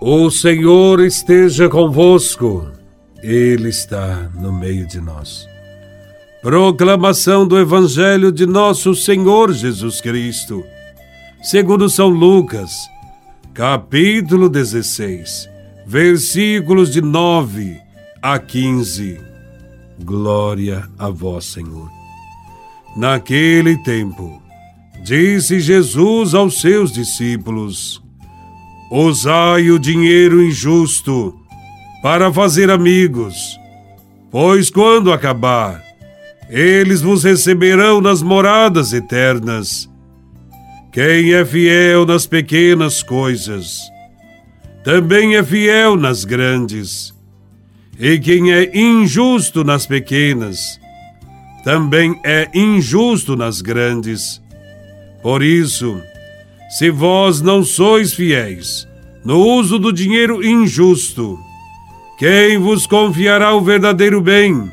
O Senhor esteja convosco, Ele está no meio de nós. Proclamação do Evangelho de Nosso Senhor Jesus Cristo, segundo São Lucas, capítulo 16, versículos de 9 a 15. Glória a Vós, Senhor. Naquele tempo, disse Jesus aos seus discípulos: Usai o dinheiro injusto para fazer amigos, pois quando acabar, eles vos receberão nas moradas eternas. Quem é fiel nas pequenas coisas, também é fiel nas grandes. E quem é injusto nas pequenas, também é injusto nas grandes. Por isso, se vós não sois fiéis no uso do dinheiro injusto, quem vos confiará o verdadeiro bem?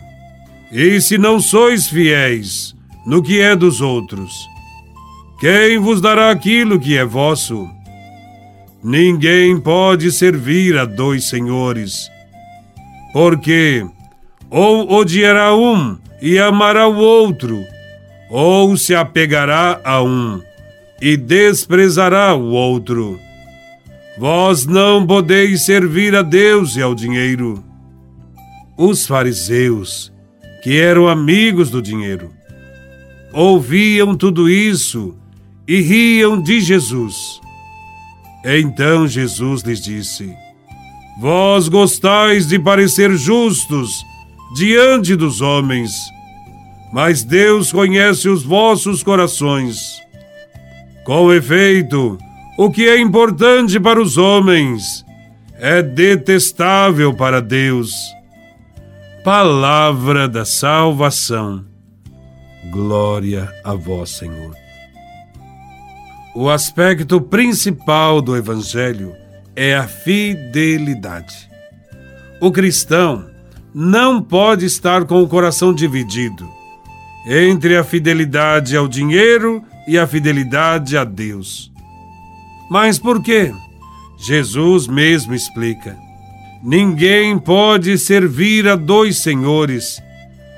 E se não sois fiéis no que é dos outros, quem vos dará aquilo que é vosso? Ninguém pode servir a dois senhores, porque ou odiará um e amará o outro, ou se apegará a um e desprezará o outro. Vós não podeis servir a Deus e ao dinheiro. Os fariseus, que eram amigos do dinheiro, ouviam tudo isso e riam de Jesus. Então Jesus lhes disse: Vós gostais de parecer justos diante dos homens, mas Deus conhece os vossos corações. Com efeito, o que é importante para os homens é detestável para Deus. Palavra da salvação. Glória a vós, Senhor. O aspecto principal do Evangelho é a fidelidade. O cristão não pode estar com o coração dividido entre a fidelidade ao dinheiro e a fidelidade a Deus. Mas por quê? Jesus mesmo explica. Ninguém pode servir a dois senhores,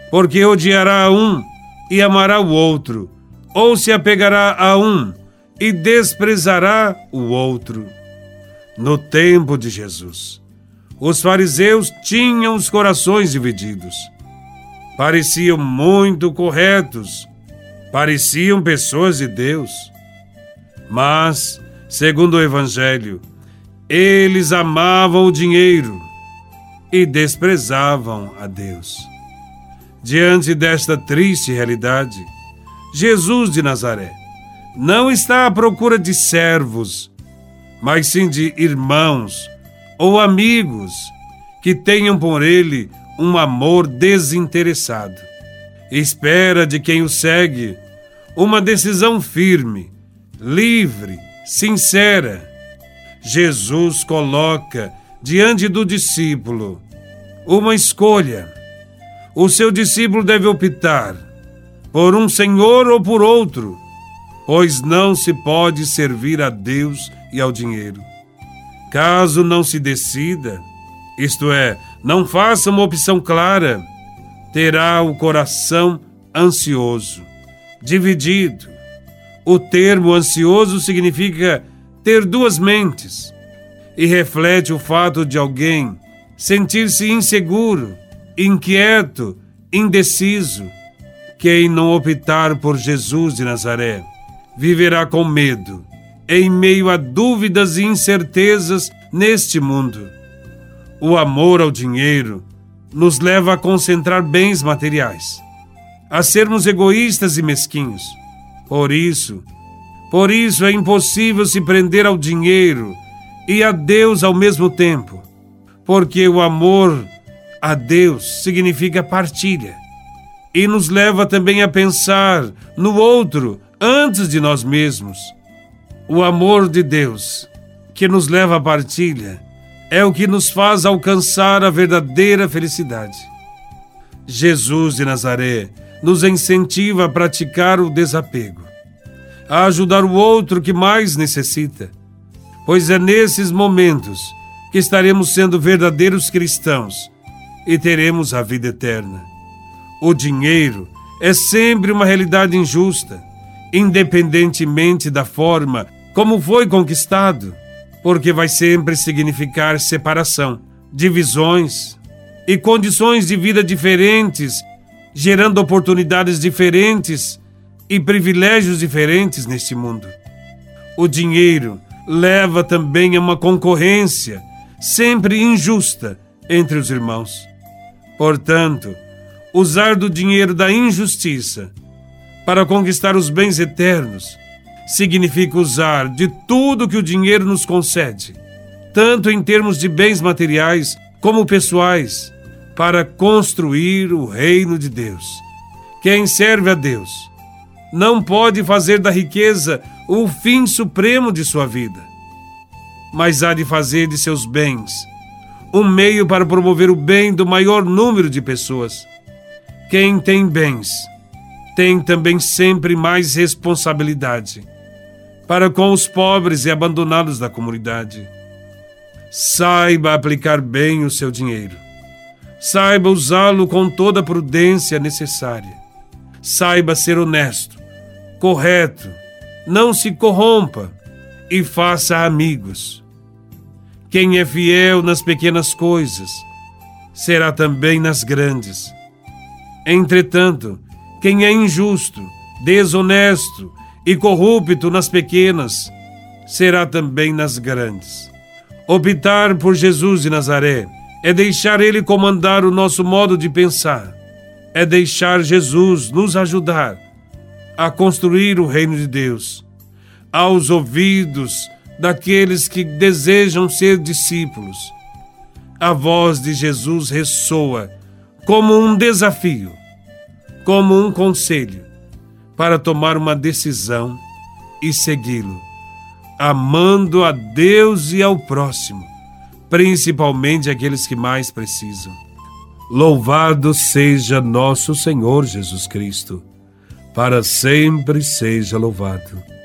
porque odiará um e amará o outro, ou se apegará a um e desprezará o outro. No tempo de Jesus, os fariseus tinham os corações divididos. Pareciam muito corretos pareciam pessoas de Deus. Mas, segundo o Evangelho, eles amavam o dinheiro e desprezavam a Deus. Diante desta triste realidade, Jesus de Nazaré não está à procura de servos, mas sim de irmãos ou amigos que tenham por ele um amor desinteressado espera de quem o segue uma decisão firme, livre, sincera. Jesus coloca diante do discípulo uma escolha. O seu discípulo deve optar por um senhor ou por outro, pois não se pode servir a Deus e ao dinheiro. Caso não se decida, isto é, não faça uma opção clara, terá o coração ansioso, dividido. O termo ansioso significa ter duas mentes e reflete o fato de alguém sentir-se inseguro, inquieto, indeciso. Quem não optar por Jesus de Nazaré viverá com medo, em meio a dúvidas e incertezas neste mundo. O amor ao dinheiro nos leva a concentrar bens materiais, a sermos egoístas e mesquinhos. Por isso, por isso é impossível se prender ao dinheiro e a Deus ao mesmo tempo, porque o amor a Deus significa partilha e nos leva também a pensar no outro antes de nós mesmos. O amor de Deus, que nos leva à partilha, é o que nos faz alcançar a verdadeira felicidade. Jesus de Nazaré nos incentiva a praticar o desapego, a ajudar o outro que mais necessita, pois é nesses momentos que estaremos sendo verdadeiros cristãos e teremos a vida eterna. O dinheiro é sempre uma realidade injusta, independentemente da forma como foi conquistado, porque vai sempre significar separação, divisões e condições de vida diferentes, gerando oportunidades diferentes e privilégios diferentes neste mundo. O dinheiro leva também a uma concorrência sempre injusta entre os irmãos. Portanto, usar do dinheiro da injustiça para conquistar os bens eternos significa usar de tudo que o dinheiro nos concede, tanto em termos de bens materiais como pessoais, para construir o reino de Deus. Quem serve a Deus não pode fazer da riqueza o fim supremo de sua vida, mas há de fazer de seus bens um meio para promover o bem do maior número de pessoas. Quem tem bens tem também sempre mais responsabilidade para com os pobres e abandonados da comunidade. Saiba aplicar bem o seu dinheiro. Saiba usá-lo com toda a prudência necessária. Saiba ser honesto, correto, não se corrompa e faça amigos. Quem é fiel nas pequenas coisas, será também nas grandes. Entretanto, quem é injusto, desonesto e corrupto nas pequenas, será também nas grandes. Optar por Jesus de Nazaré é deixar Ele comandar o nosso modo de pensar, é deixar Jesus nos ajudar a construir o reino de Deus, aos ouvidos daqueles que desejam ser discípulos. A voz de Jesus ressoa como um desafio, como um conselho para tomar uma decisão e segui-lo, amando a Deus e ao próximo, principalmente aqueles que mais precisam. Louvado seja nosso Senhor Jesus Cristo, para sempre seja louvado.